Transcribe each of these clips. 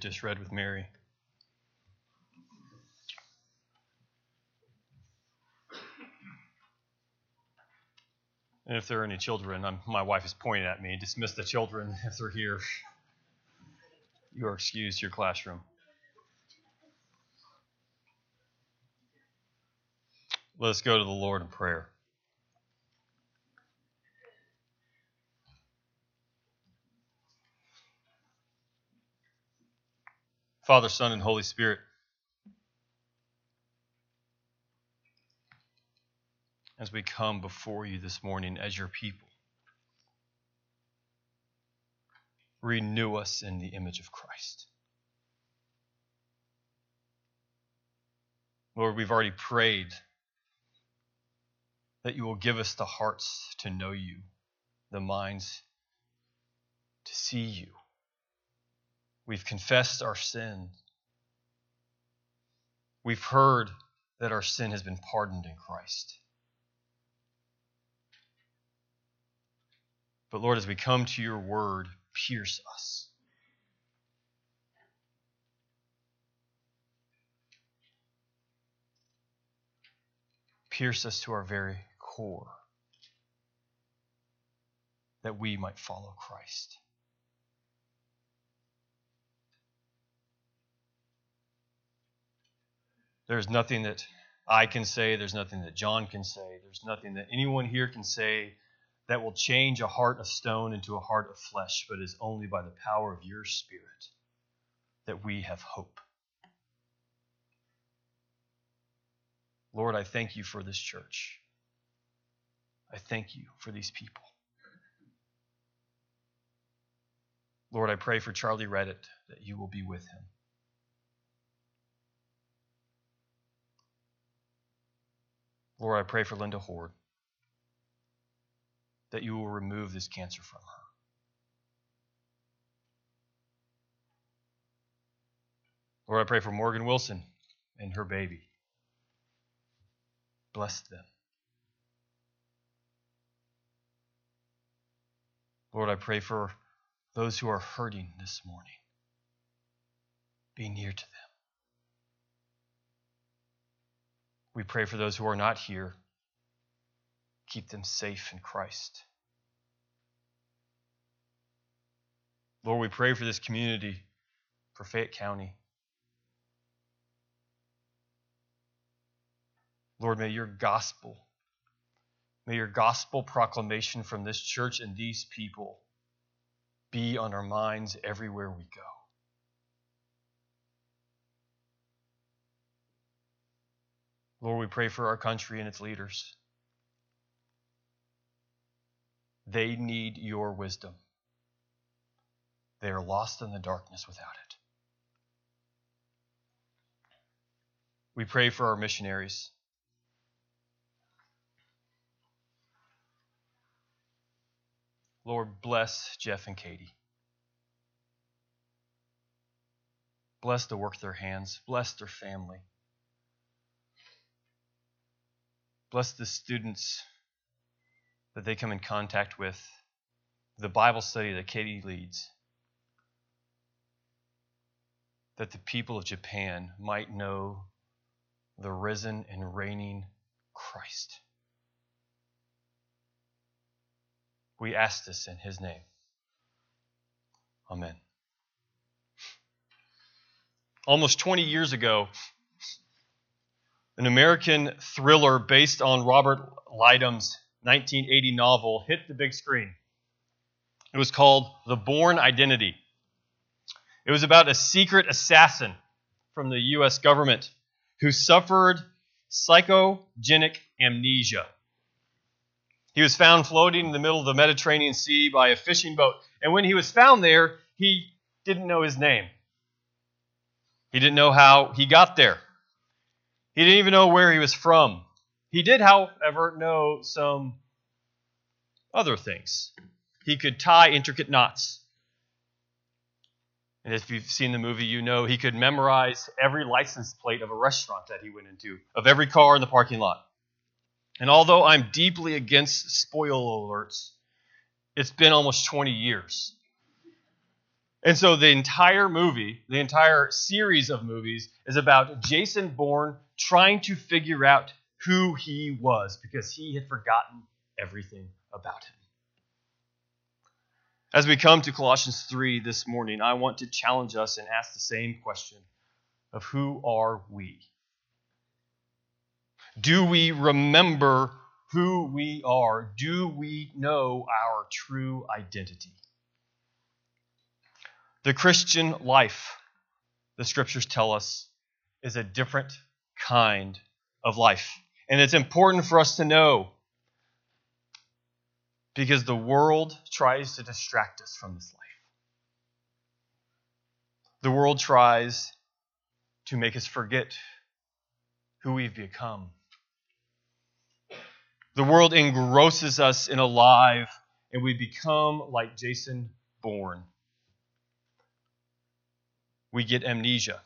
Just read with Mary. And if there are any children, I'm, my wife is pointing at me. Dismiss the children if they're here. You are excused your classroom. Let us go to the Lord in prayer. Father, Son, and Holy Spirit, as we come before you this morning as your people, renew us in the image of Christ. Lord, we've already prayed that you will give us the hearts to know you, the minds to see you. We've confessed our sin. We've heard that our sin has been pardoned in Christ. But Lord, as we come to your word, pierce us. Pierce us to our very core that we might follow Christ. There's nothing that I can say, there's nothing that John can say, there's nothing that anyone here can say that will change a heart of stone into a heart of flesh, but is only by the power of your Spirit that we have hope. Lord, I thank you for this church. I thank you for these people. Lord, I pray for Charlie Reddit that you will be with him. Lord, I pray for Linda Horde that you will remove this cancer from her. Lord, I pray for Morgan Wilson and her baby. Bless them. Lord, I pray for those who are hurting this morning. Be near to them. We pray for those who are not here. Keep them safe in Christ. Lord, we pray for this community, for Fayette County. Lord, may your gospel, may your gospel proclamation from this church and these people be on our minds everywhere we go. Lord, we pray for our country and its leaders. They need your wisdom. They are lost in the darkness without it. We pray for our missionaries. Lord, bless Jeff and Katie. Bless the work of their hands. Bless their family. Bless the students that they come in contact with, the Bible study that Katie leads, that the people of Japan might know the risen and reigning Christ. We ask this in his name. Amen. Almost 20 years ago, an American thriller based on Robert Ludlum's 1980 novel hit the big screen. It was called The Bourne Identity. It was about a secret assassin from the U.S. government who suffered psychogenic amnesia. He was found floating in the middle of the Mediterranean Sea by a fishing boat. And when he was found there, he didn't know his name. He didn't know how he got there. He didn't even know where he was from. He did, however, know some other things. He could tie intricate knots. And if you've seen the movie, you know he could memorize every license plate of a restaurant that he went into, of every car in the parking lot. And although I'm deeply against spoil alerts, it's been almost 20 years. And so the entire movie, the entire series of movies, is about Jason Bourne trying to figure out who he was because he had forgotten everything about him. As we come to Colossians 3 this morning, I want to challenge us and ask the same question of who are we? Do we remember who we are? Do we know our true identity? The Christian life, the scriptures tell us, is a different kind of life. And it's important for us to know because the world tries to distract us from this life. The world tries to make us forget who we've become. The world engrosses us in a lie, and we become like Jason Bourne. We get amnesia,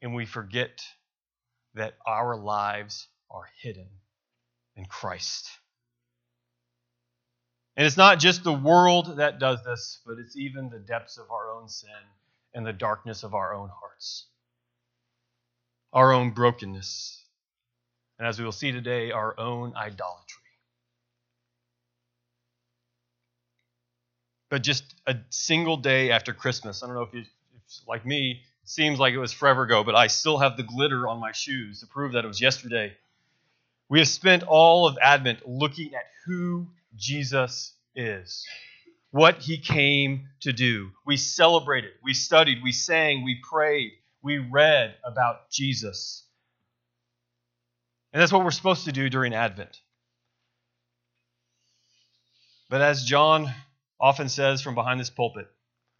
and we forget that our lives are hidden in Christ. And it's not just the world that does this, but it's even the depths of our own sin and the darkness of our own hearts, our own brokenness, and as we will see today, our own idolatry. But just a single day after Christmas, I don't know if you, like me, seems like it was forever ago, but I still have the glitter on my shoes to prove that it was yesterday. We have spent all of Advent looking at who Jesus is, what he came to do. We celebrated, we studied, we sang, we prayed, we read about Jesus. And that's what we're supposed to do during Advent. But as John often says from behind this pulpit,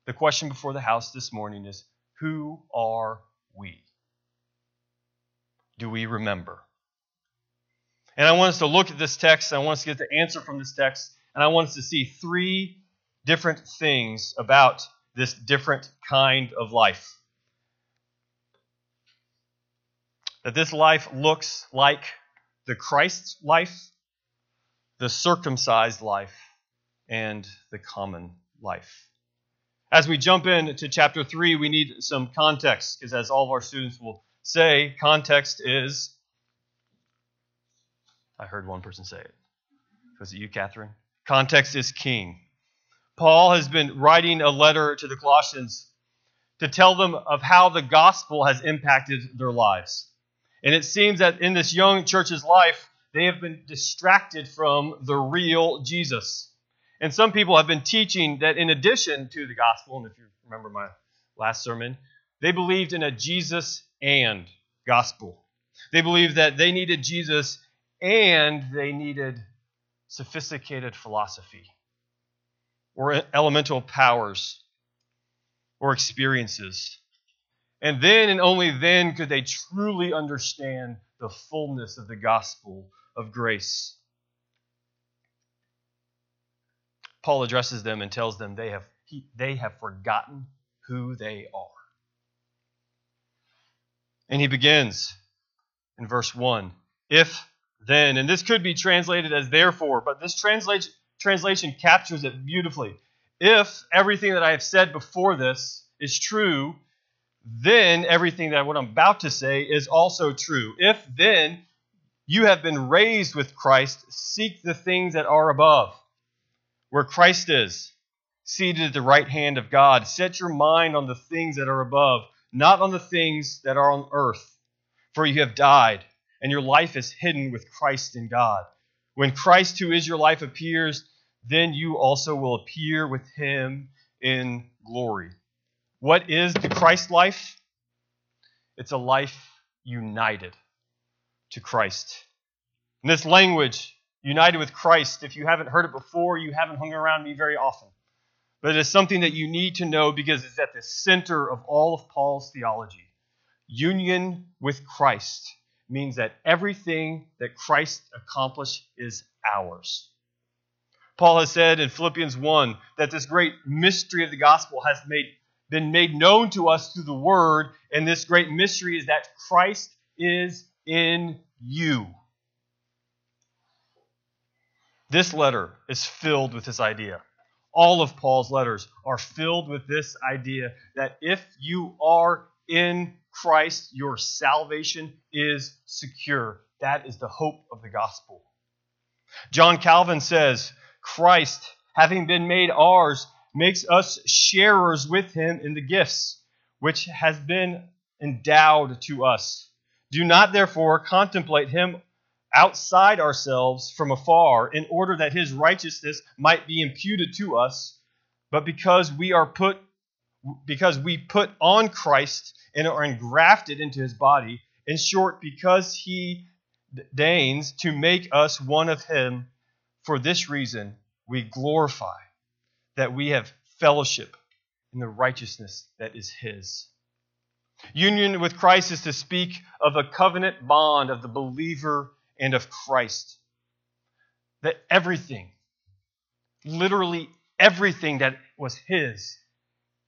the question before the house this morning is who are we? Do we remember? And I want us to look at this text. I want us to get the answer from this text. And I want us to see three different things about this different kind of life. That this life looks like the Christ's life, the circumcised life, and the common life. As we jump into chapter 3, we need some context, because as all of our students will say, context is I heard one person say it. Was it you, Catherine? Context is king. Paul has been writing a letter to the Colossians to tell them of how the gospel has impacted their lives. And it seems that in this young church's life, they have been distracted from the real Jesus. And some people have been teaching that in addition to the gospel, and if you remember my last sermon, they believed in a Jesus and gospel. They believed that they needed Jesus and they needed sophisticated philosophy or elemental powers or experiences. And then and only then could they truly understand the fullness of the gospel of grace. Paul addresses them and tells them they have, he, they have forgotten who they are. And he begins in verse 1 If then. And this could be translated as therefore, but this translation, translation captures it beautifully. If everything that I have said before this is true, then everything that what I'm about to say is also true. If then you have been raised with Christ, seek the things that are above, where Christ is, seated at the right hand of God. Set your mind on the things that are above, not on the things that are on earth. For you have died and your life is hidden with Christ in God. When Christ, who is your life, appears, then you also will appear with him in glory. What is the Christ life? It's a life united to Christ. And this language, united with Christ, if you haven't heard it before, you haven't hung around me very often. But it is something that you need to know because it's at the center of all of Paul's theology. Union with Christ means that everything that Christ accomplished is ours. Paul has said in Philippians 1 that this great mystery of the gospel has made, been made known to us through the word, and this great mystery is that Christ is in you. This letter is filled with this idea. All of Paul's letters are filled with this idea that if you are in Christ, your salvation is secure. That is the hope of the gospel. John Calvin says, Christ, having been made ours, makes us sharers with him in the gifts which has been endowed to us. Do not therefore contemplate him outside ourselves from afar in order that his righteousness might be imputed to us, but because we are put because we put on Christ and are engrafted into his body, in short, because he deigns to make us one of him, for this reason we glorify that we have fellowship in the righteousness that is his. Union with Christ is to speak of a covenant bond of the believer and of Christ. That everything, literally everything that was His,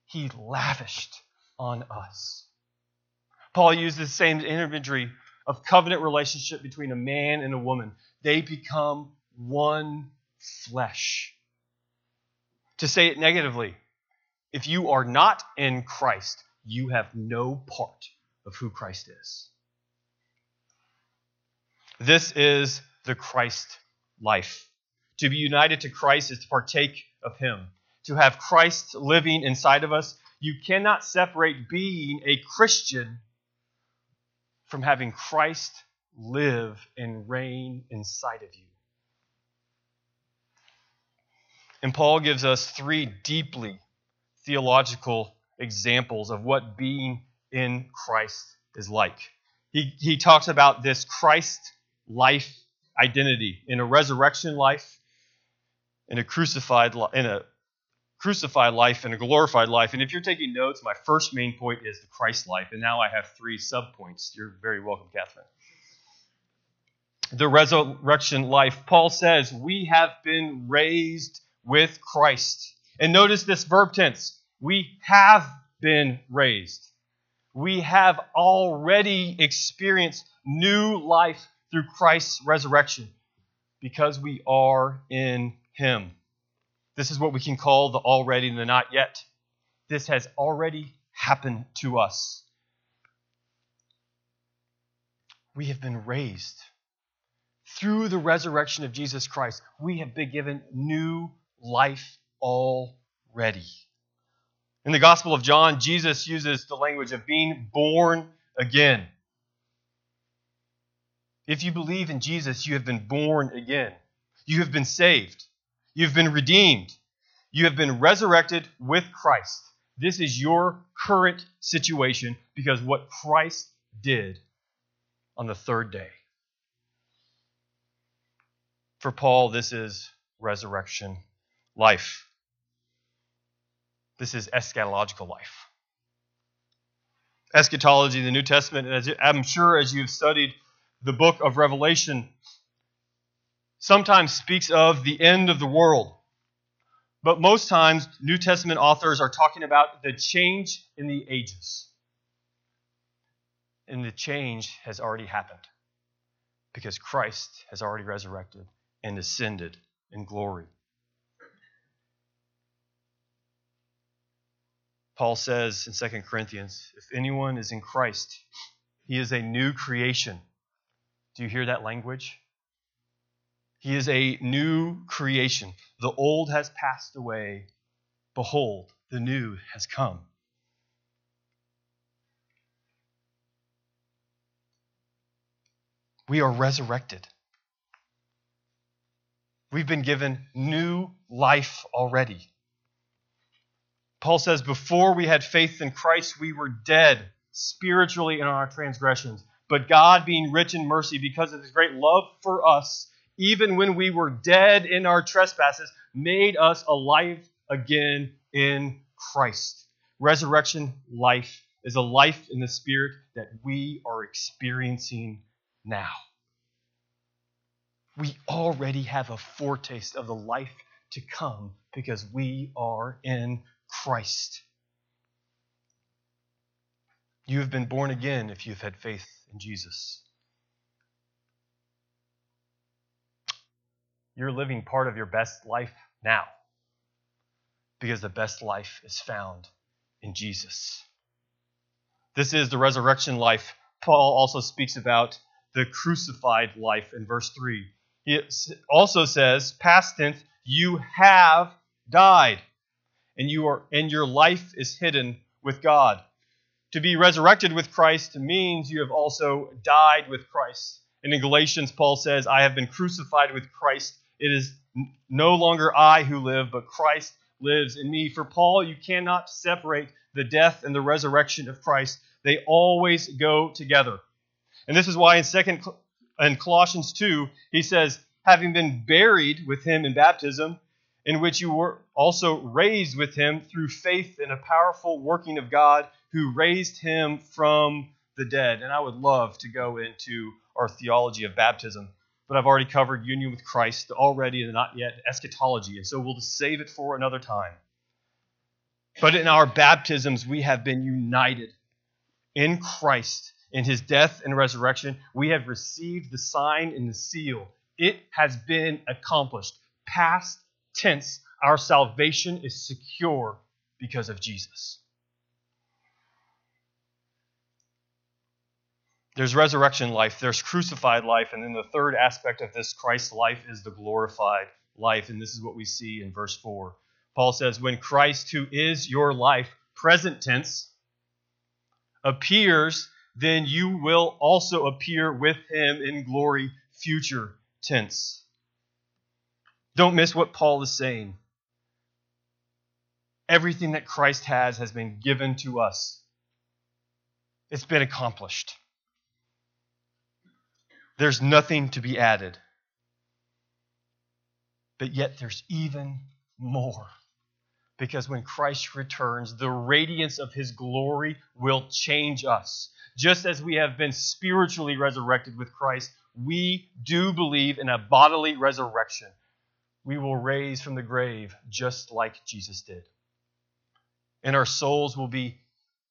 He lavished on us. Paul used the same imagery of covenant relationship between a man and a woman. They become one flesh. To say it negatively, if you are not in Christ, you have no part of who Christ is. This is the Christ life. To be united to Christ is to partake of Him. To have Christ living inside of us, you cannot separate being a Christian from having Christ live and reign inside of you. And Paul gives us three deeply theological examples of what being in Christ is like. He, he talks about this Christ life identity in a resurrection life, in a crucified in a crucified life and a glorified life. And if you're taking notes, my first main point is the Christ life, and now I have three subpoints. You're very welcome, Catherine. The resurrection life. Paul says, We have been raised with Christ. And notice this verb tense. We have been raised. We have already experienced new life through Christ's resurrection because we are in Him. This is what we can call the already and the not yet. This has already happened to us. We have been raised. Through the resurrection of Jesus Christ, we have been given new life already. In the Gospel of John, Jesus uses the language of being born again. If you believe in Jesus, you have been born again. You have been saved. You have been redeemed. You have been resurrected with Christ. This is your current situation because what Christ did on the third day. For Paul, this is resurrection life. This is eschatological life. Eschatology in the New Testament, and as I'm sure as you've studied the book of Revelation sometimes speaks of the end of the world. But most times, New Testament authors are talking about the change in the ages. And the change has already happened because Christ has already resurrected and ascended in glory. Paul says in 2 Corinthians if anyone is in Christ, he is a new creation. Do you hear that language? He is a new creation. The old has passed away. Behold, the new has come. We are resurrected. We've been given new life already. Paul says, Before we had faith in Christ, we were dead spiritually in our transgressions. But God, being rich in mercy because of his great love for us, even when we were dead in our trespasses, made us alive again in Christ. Resurrection life is a life in the Spirit that we are experiencing now. We already have a foretaste of the life to come because we are in Christ. You have been born again if you've had faith in Jesus. You're living part of your best life now. Because the best life is found in Jesus. This is the resurrection life. Paul also speaks about the crucified life in verse 3. He also says, past tense, you have died, and you are and your life is hidden with God. To be resurrected with Christ means you have also died with Christ. And in Galatians, Paul says, I have been crucified with Christ. It is no longer I who live, but Christ lives in me. For Paul, you cannot separate the death and the resurrection of Christ. They always go together. And this is why in second in Colossians 2, he says, having been buried with him in baptism, in which you were also raised with him through faith in a powerful working of God who raised him from the dead. And I would love to go into our theology of baptism, but I've already covered union with Christ already and not yet eschatology, and so we'll save it for another time. But in our baptisms, we have been united in Christ in his death and resurrection. We have received the sign and the seal. It has been accomplished. Past tense, our salvation is secure because of Jesus. There's resurrection life, there's crucified life, and then the third aspect of this Christ life is the glorified life. And this is what we see in verse 4. Paul says, When Christ, who is your life, present tense, appears, then you will also appear with him in glory, future tense. Don't miss what Paul is saying. Everything that Christ has has been given to us, it's been accomplished. There's nothing to be added. But yet there's even more. Because when Christ returns, the radiance of his glory will change us. Just as we have been spiritually resurrected with Christ, we do believe in a bodily resurrection. We will raise from the grave just like Jesus did. And our souls will be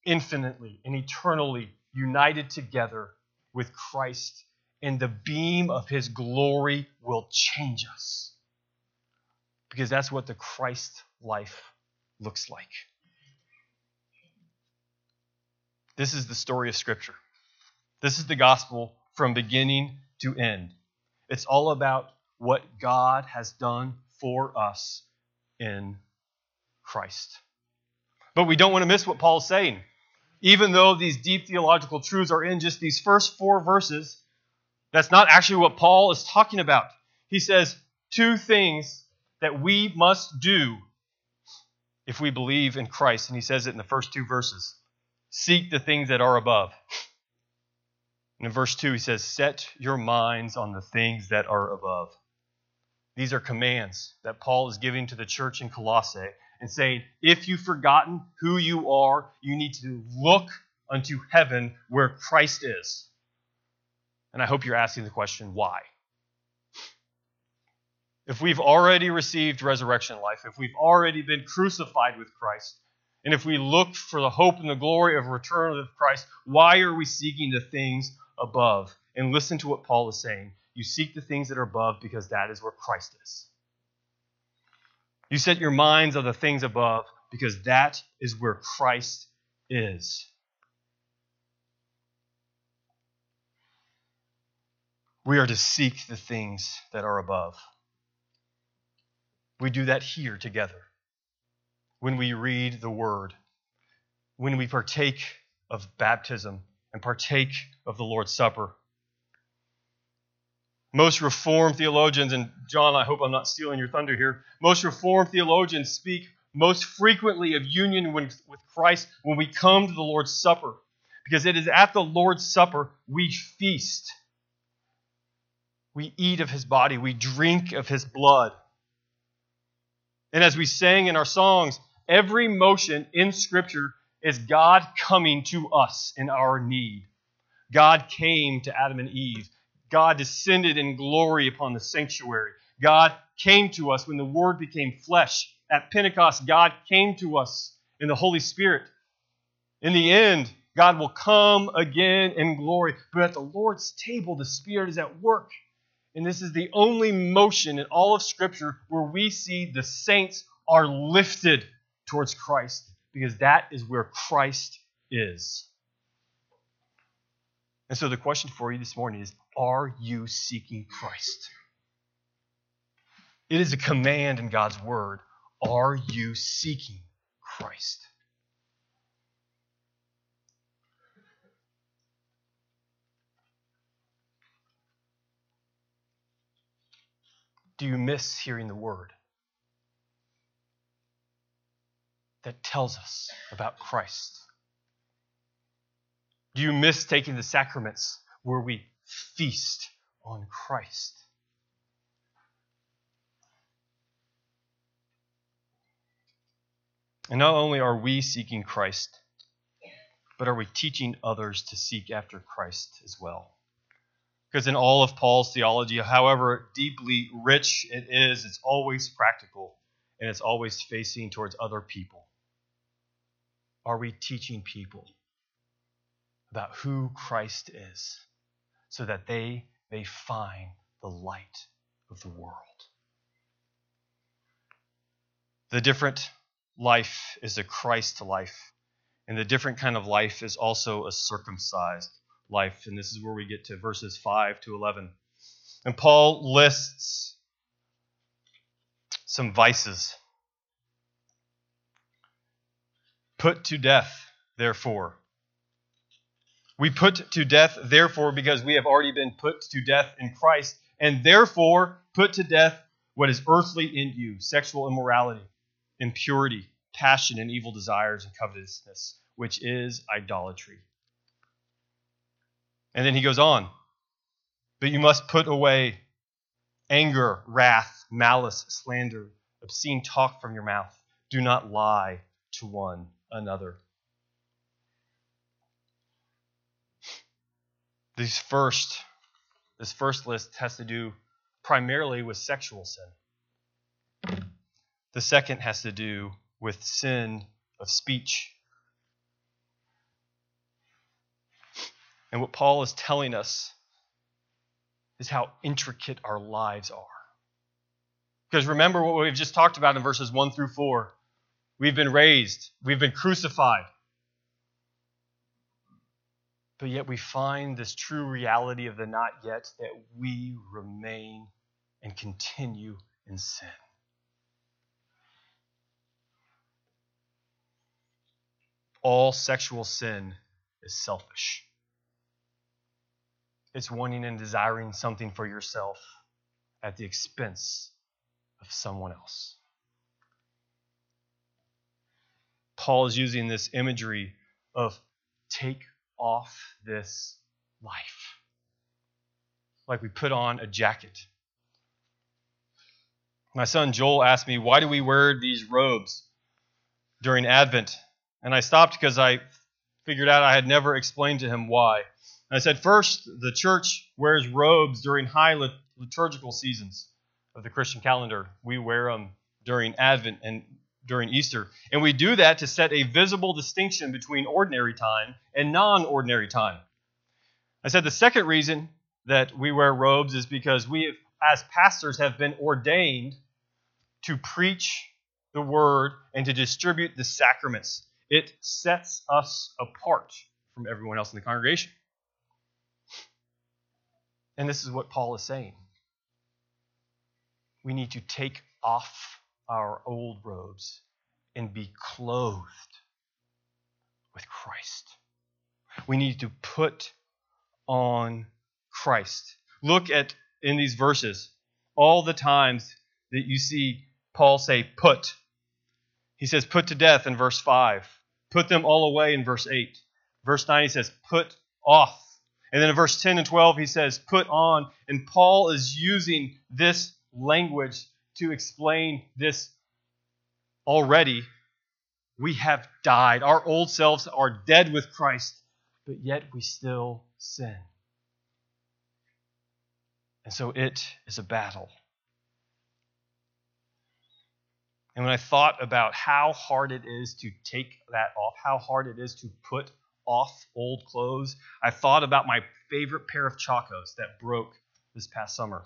infinitely and eternally united together with Christ and the beam of his glory will change us. Because that's what the Christ life looks like. This is the story of Scripture. This is the gospel from beginning to end. It's all about what God has done for us in Christ. But we don't want to miss what Paul's saying. Even though these deep theological truths are in just these first four verses, that's not actually what Paul is talking about. He says two things that we must do if we believe in Christ. And he says it in the first two verses Seek the things that are above. And in verse 2, he says, Set your minds on the things that are above. These are commands that Paul is giving to the church in Colossae and saying, If you've forgotten who you are, you need to look unto heaven where Christ is. And I hope you're asking the question, why? If we've already received resurrection life, if we've already been crucified with Christ, and if we look for the hope and the glory of return of Christ, why are we seeking the things above? And listen to what Paul is saying. You seek the things that are above because that is where Christ is. You set your minds on the things above because that is where Christ is. We are to seek the things that are above. We do that here together when we read the Word, when we partake of baptism and partake of the Lord's Supper. Most Reformed theologians, and John, I hope I'm not stealing your thunder here, most Reformed theologians speak most frequently of union with, Christ when we come to the Lord's Supper, because it is at the Lord's Supper we feast we eat of his body, we drink of his blood. And as we sang in our songs, every motion in Scripture is God coming to us in our need. God came to Adam and Eve. God descended in glory upon the sanctuary. God came to us when the Word became flesh. At Pentecost, God came to us in the Holy Spirit. In the end, God will come again in glory. But at the Lord's table, the Spirit is at work. And this is the only motion in all of Scripture where we see the saints are lifted towards Christ because that is where Christ is. And so the question for you this morning is Are you seeking Christ? It is a command in God's word. Are you seeking Christ? Do you miss hearing the word that tells us about Christ? Do you miss taking the sacraments where we feast on Christ? And not only are we seeking Christ, but are we teaching others to seek after Christ as well? Because in all of Paul's theology, however deeply rich it is, it's always practical and it's always facing towards other people. Are we teaching people about who Christ is so that they may find the light of the world? The different life is a Christ life, and the different kind of life is also a circumcised life. And this is where we get to verses 5 to 11. And Paul lists some vices. Put to death, therefore. We put to death, therefore, because we have already been put to death in Christ, and therefore put to death what is earthly in you sexual immorality, impurity, passion, and evil desires and covetousness, which is idolatry. And then he goes on. But you must put away anger, wrath, malice, slander, obscene talk from your mouth. Do not lie to one another. These first, this first list has to do primarily with sexual sin. The second has to do with sin of speech. And what Paul is telling us is how intricate our lives are. Because remember what we've just talked about in verses 1 through 4. We've been raised, we've been crucified. But yet we find this true reality of the not yet that we remain and continue in sin. All sexual sin is selfish. It's wanting and desiring something for yourself at the expense of someone else. Paul is using this imagery of take off this life. Like we put on a jacket. My son Joel asked me, Why do we wear these robes during Advent? And I stopped because I figured out I had never explained to him why. I said, first, the church wears robes during high liturgical seasons of the Christian calendar. We wear them during Advent and during Easter. And we do that to set a visible distinction between ordinary time and non ordinary time. I said the second reason that we wear robes is because we, as pastors, have been ordained to preach the word and to distribute the sacraments. It sets us apart from everyone else in the congregation. And this is what Paul is saying. We need to take off our old robes and be clothed with Christ. We need to put on Christ. Look at in these verses all the times that you see Paul say put. He says put to death in verse 5. Put them all away in verse 8. Verse 9 he says put off and then in verse 10 and 12, he says, put on. And Paul is using this language to explain this already. We have died. Our old selves are dead with Christ, but yet we still sin. And so it is a battle. And when I thought about how hard it is to take that off, how hard it is to put off old clothes. I thought about my favorite pair of Chacos that broke this past summer.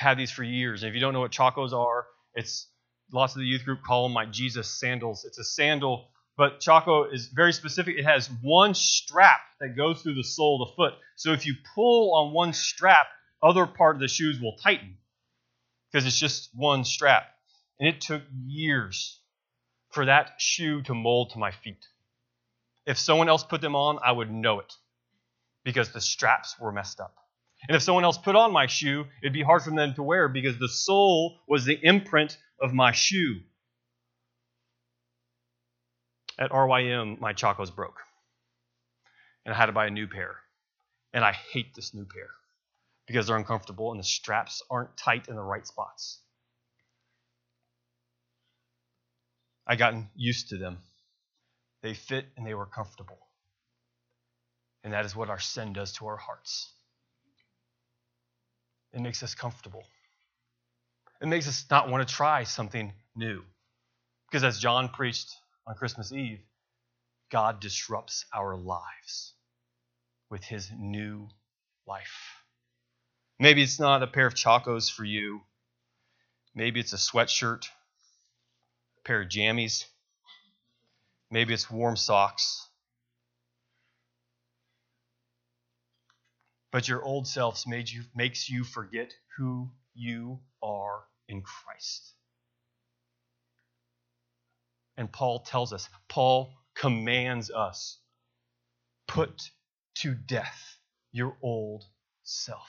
Had these for years. And if you don't know what Chacos are, it's lots of the youth group call them my Jesus sandals. It's a sandal, but Chaco is very specific. It has one strap that goes through the sole of the foot. So if you pull on one strap, other part of the shoes will tighten because it's just one strap. And it took years for that shoe to mold to my feet. If someone else put them on, I would know it because the straps were messed up. And if someone else put on my shoe, it'd be hard for them to wear because the sole was the imprint of my shoe. At RYM, my Chacos broke. And I had to buy a new pair. And I hate this new pair because they're uncomfortable and the straps aren't tight in the right spots. I gotten used to them. They fit and they were comfortable. And that is what our sin does to our hearts. It makes us comfortable. It makes us not want to try something new. Because as John preached on Christmas Eve, God disrupts our lives with his new life. Maybe it's not a pair of chacos for you. Maybe it's a sweatshirt, a pair of jammies. Maybe it's warm socks. But your old made you, makes you forget who you are in Christ. And Paul tells us, Paul commands us put to death your old self.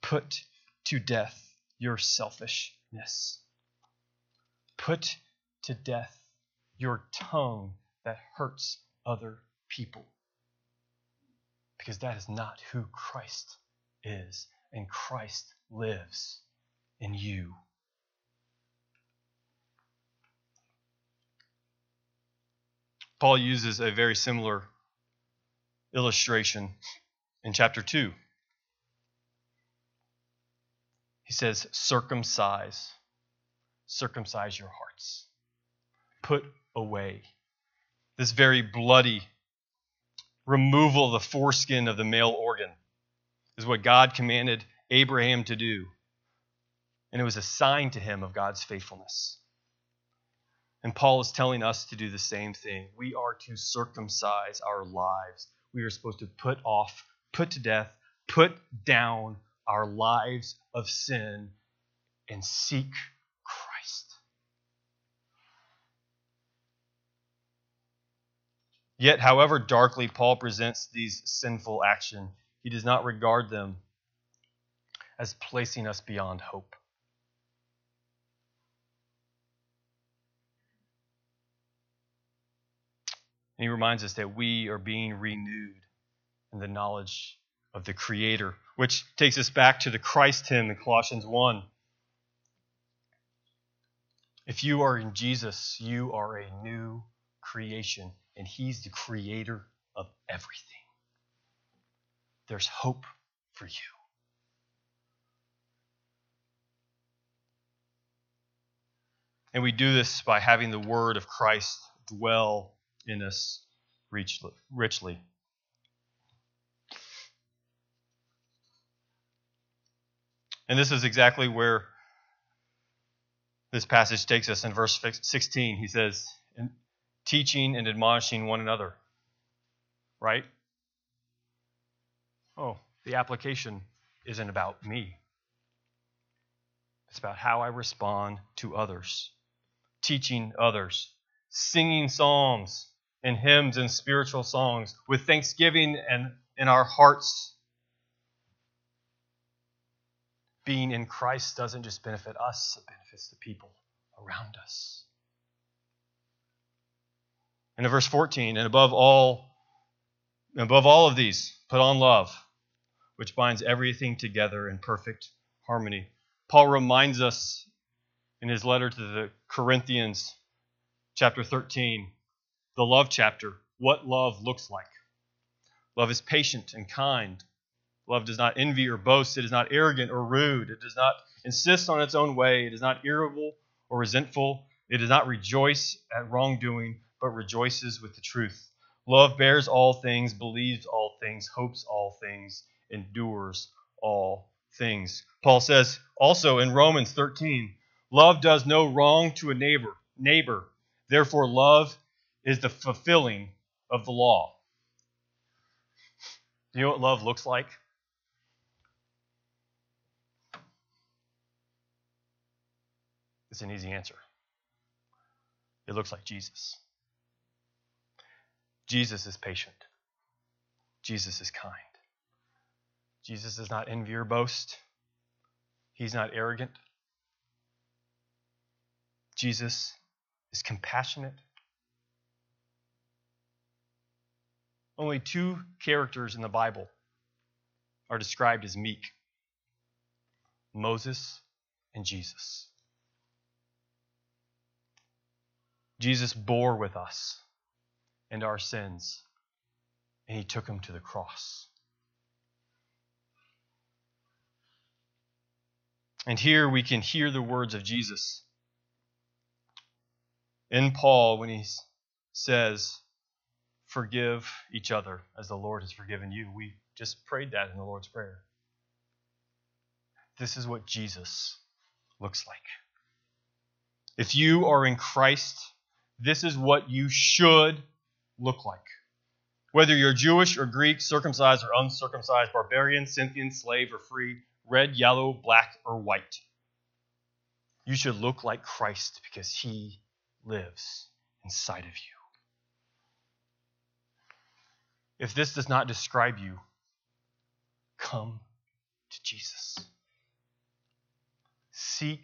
Put to death your selfishness. Put to death your tongue that hurts other people. Because that is not who Christ is, and Christ lives in you. Paul uses a very similar illustration in chapter 2. He says, circumcise, circumcise your hearts, put away this very bloody removal of the foreskin of the male organ is what God commanded Abraham to do. And it was a sign to him of God's faithfulness. And Paul is telling us to do the same thing. We are to circumcise our lives. We are supposed to put off, put to death, put down our lives of sin and seek Yet, however darkly Paul presents these sinful actions, he does not regard them as placing us beyond hope. And he reminds us that we are being renewed in the knowledge of the Creator, which takes us back to the Christ hymn in Colossians 1. If you are in Jesus, you are a new creation and He's the creator of everything. There's hope for you. And we do this by having the word of Christ dwell in us richly. And this is exactly where this passage takes us in verse 16. He says, teaching and admonishing one another. Right? Oh, the application isn't about me. It's about how I respond to others, teaching others, singing psalms and hymns and spiritual songs with thanksgiving and in our hearts. Being in Christ doesn't just benefit us, it benefits the people around us. And in verse 14, and above all, above all of these, put on love, which binds everything together in perfect harmony. Paul reminds us in his letter to the Corinthians, chapter 13, the love chapter, what love looks like. Love is patient and kind. Love does not envy or boast. It is not arrogant or rude. It does not insist on its own way. It is not irritable or resentful. It does not rejoice at wrongdoing but rejoices with the truth. Love bears all things, believes all things, hopes all things, endures all things. Paul says also in Romans 13, love does no wrong to a neighbor, neighbor. Therefore love is the fulfilling of the law. Do you know what love looks like? It's an easy answer. It looks like Jesus. Jesus is patient. Jesus is kind. Jesus does not envy or boast. He's not arrogant. Jesus is compassionate. Only two characters in the Bible are described as meek Moses and Jesus. Jesus bore with us and our sins, and he took him to the cross. And here we can hear the words of Jesus in Paul when he says, Forgive each other as the Lord has forgiven you. We just prayed that in the Lord's Prayer. This is what Jesus looks like. If you are in Christ, this is what you should look like. Whether you're Jewish or Greek, circumcised or uncircumcised, barbarian, Scythian, slave or free, red, yellow, black, or white, you should look like Christ because he lives inside of you. If this does not describe you, come to Jesus. Seek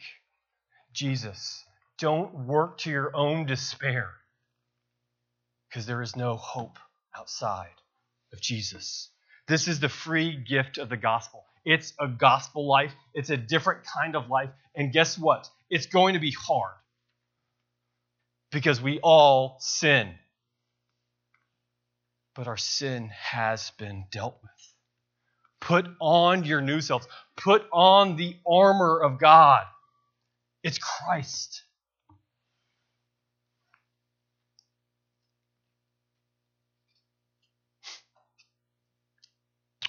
Jesus don't work to your own despair because there is no hope outside of Jesus. This is the free gift of the gospel. It's a gospel life, it's a different kind of life. And guess what? It's going to be hard because we all sin. But our sin has been dealt with. Put on your new selves, put on the armor of God. It's Christ.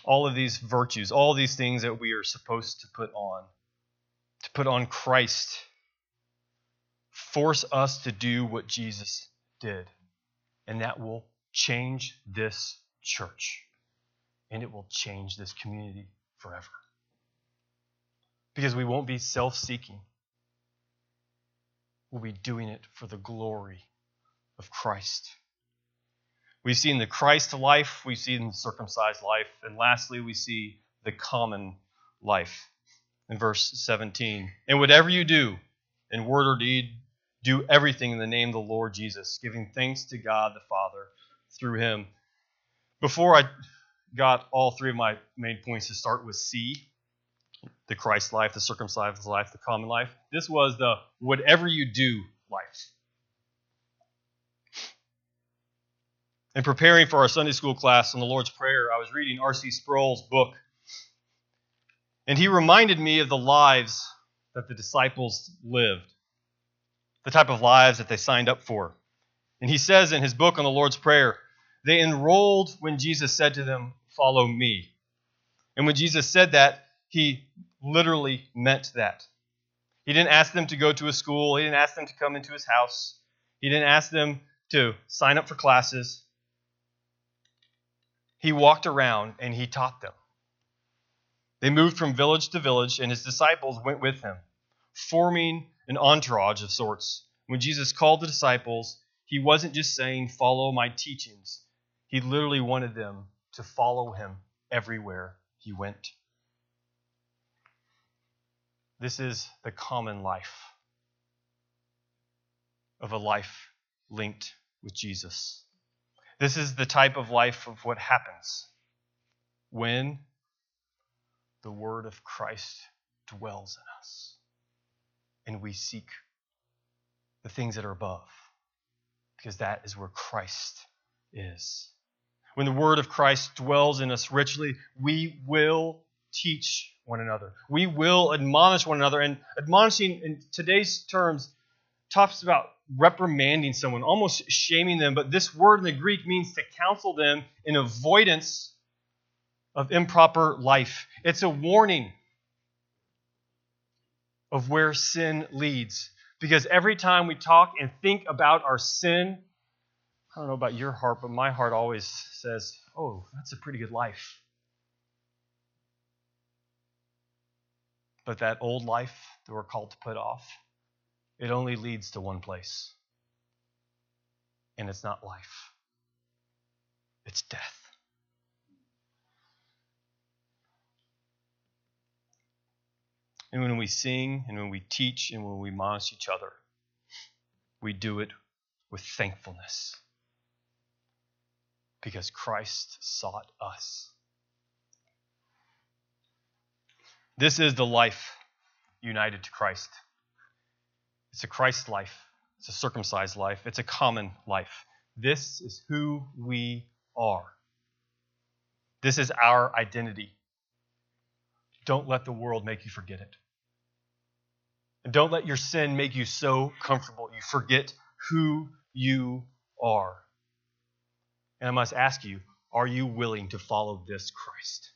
All of these virtues, all these things that we are supposed to put on, to put on Christ, force us to do what Jesus did. And that will change this church. And it will change this community forever. Because we won't be self seeking, we'll be doing it for the glory of Christ. We see in the Christ life, we see in the circumcised life, and lastly, we see the common life in verse 17. And whatever you do, in word or deed, do everything in the name of the Lord Jesus, giving thanks to God the Father through him. Before I got all three of my main points to start with C, the Christ life, the circumcised life, the common life, this was the whatever you do life. In preparing for our Sunday school class on the Lord's Prayer, I was reading R.C. Sproul's book, and he reminded me of the lives that the disciples lived, the type of lives that they signed up for. And he says in his book on the Lord's Prayer, they enrolled when Jesus said to them, Follow me. And when Jesus said that, he literally meant that. He didn't ask them to go to a school, he didn't ask them to come into his house, he didn't ask them to sign up for classes. He walked around and he taught them. They moved from village to village, and his disciples went with him, forming an entourage of sorts. When Jesus called the disciples, he wasn't just saying, Follow my teachings. He literally wanted them to follow him everywhere he went. This is the common life of a life linked with Jesus. This is the type of life of what happens when the word of Christ dwells in us and we seek the things that are above because that is where Christ is. When the word of Christ dwells in us richly, we will teach one another. We will admonish one another. And admonishing in today's terms talks about reprimanding someone, almost shaming them, but this word in the Greek means to counsel them in avoidance of improper life. It's a warning. of where sin leads. Because every time we talk and think about our sin, I don't know about your heart, but my heart always says, oh, that's a pretty good life. But that old life that we're called to put off, it only leads to one place. And it's not life, it's death. And when we sing and when we teach and when we admonish each other, we do it with thankfulness because Christ sought us. This is the life united to Christ. It's a Christ life, it's a circumcised life, it's a common life. This is who we are. This is our identity. Don't let the world make you forget it. And don't let your sin make you so comfortable you forget who you are. And I must ask you are you willing to follow this Christ?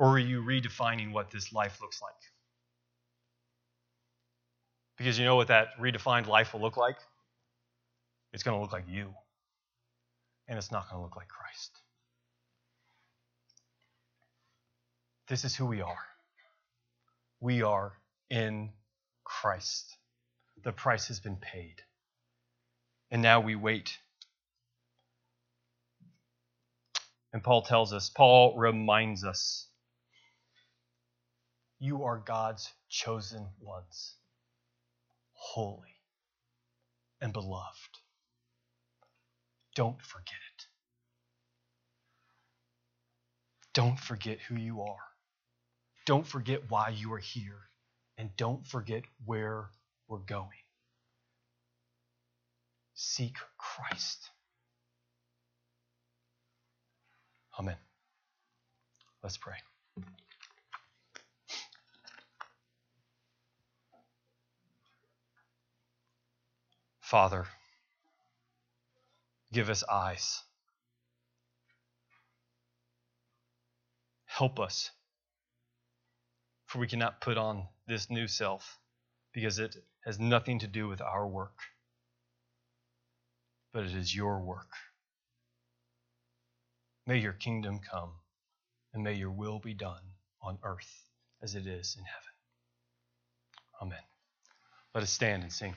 Or are you redefining what this life looks like? Because you know what that redefined life will look like? It's going to look like you, and it's not going to look like Christ. This is who we are. We are in Christ. The price has been paid. And now we wait. And Paul tells us, Paul reminds us, you are God's chosen ones, holy and beloved. Don't forget it. Don't forget who you are. Don't forget why you are here. And don't forget where we're going. Seek Christ. Amen. Let's pray. Father, give us eyes. Help us for we cannot put on this new self because it has nothing to do with our work, but it is your work. May your kingdom come and may your will be done on earth as it is in heaven. Amen. Let us stand and sing.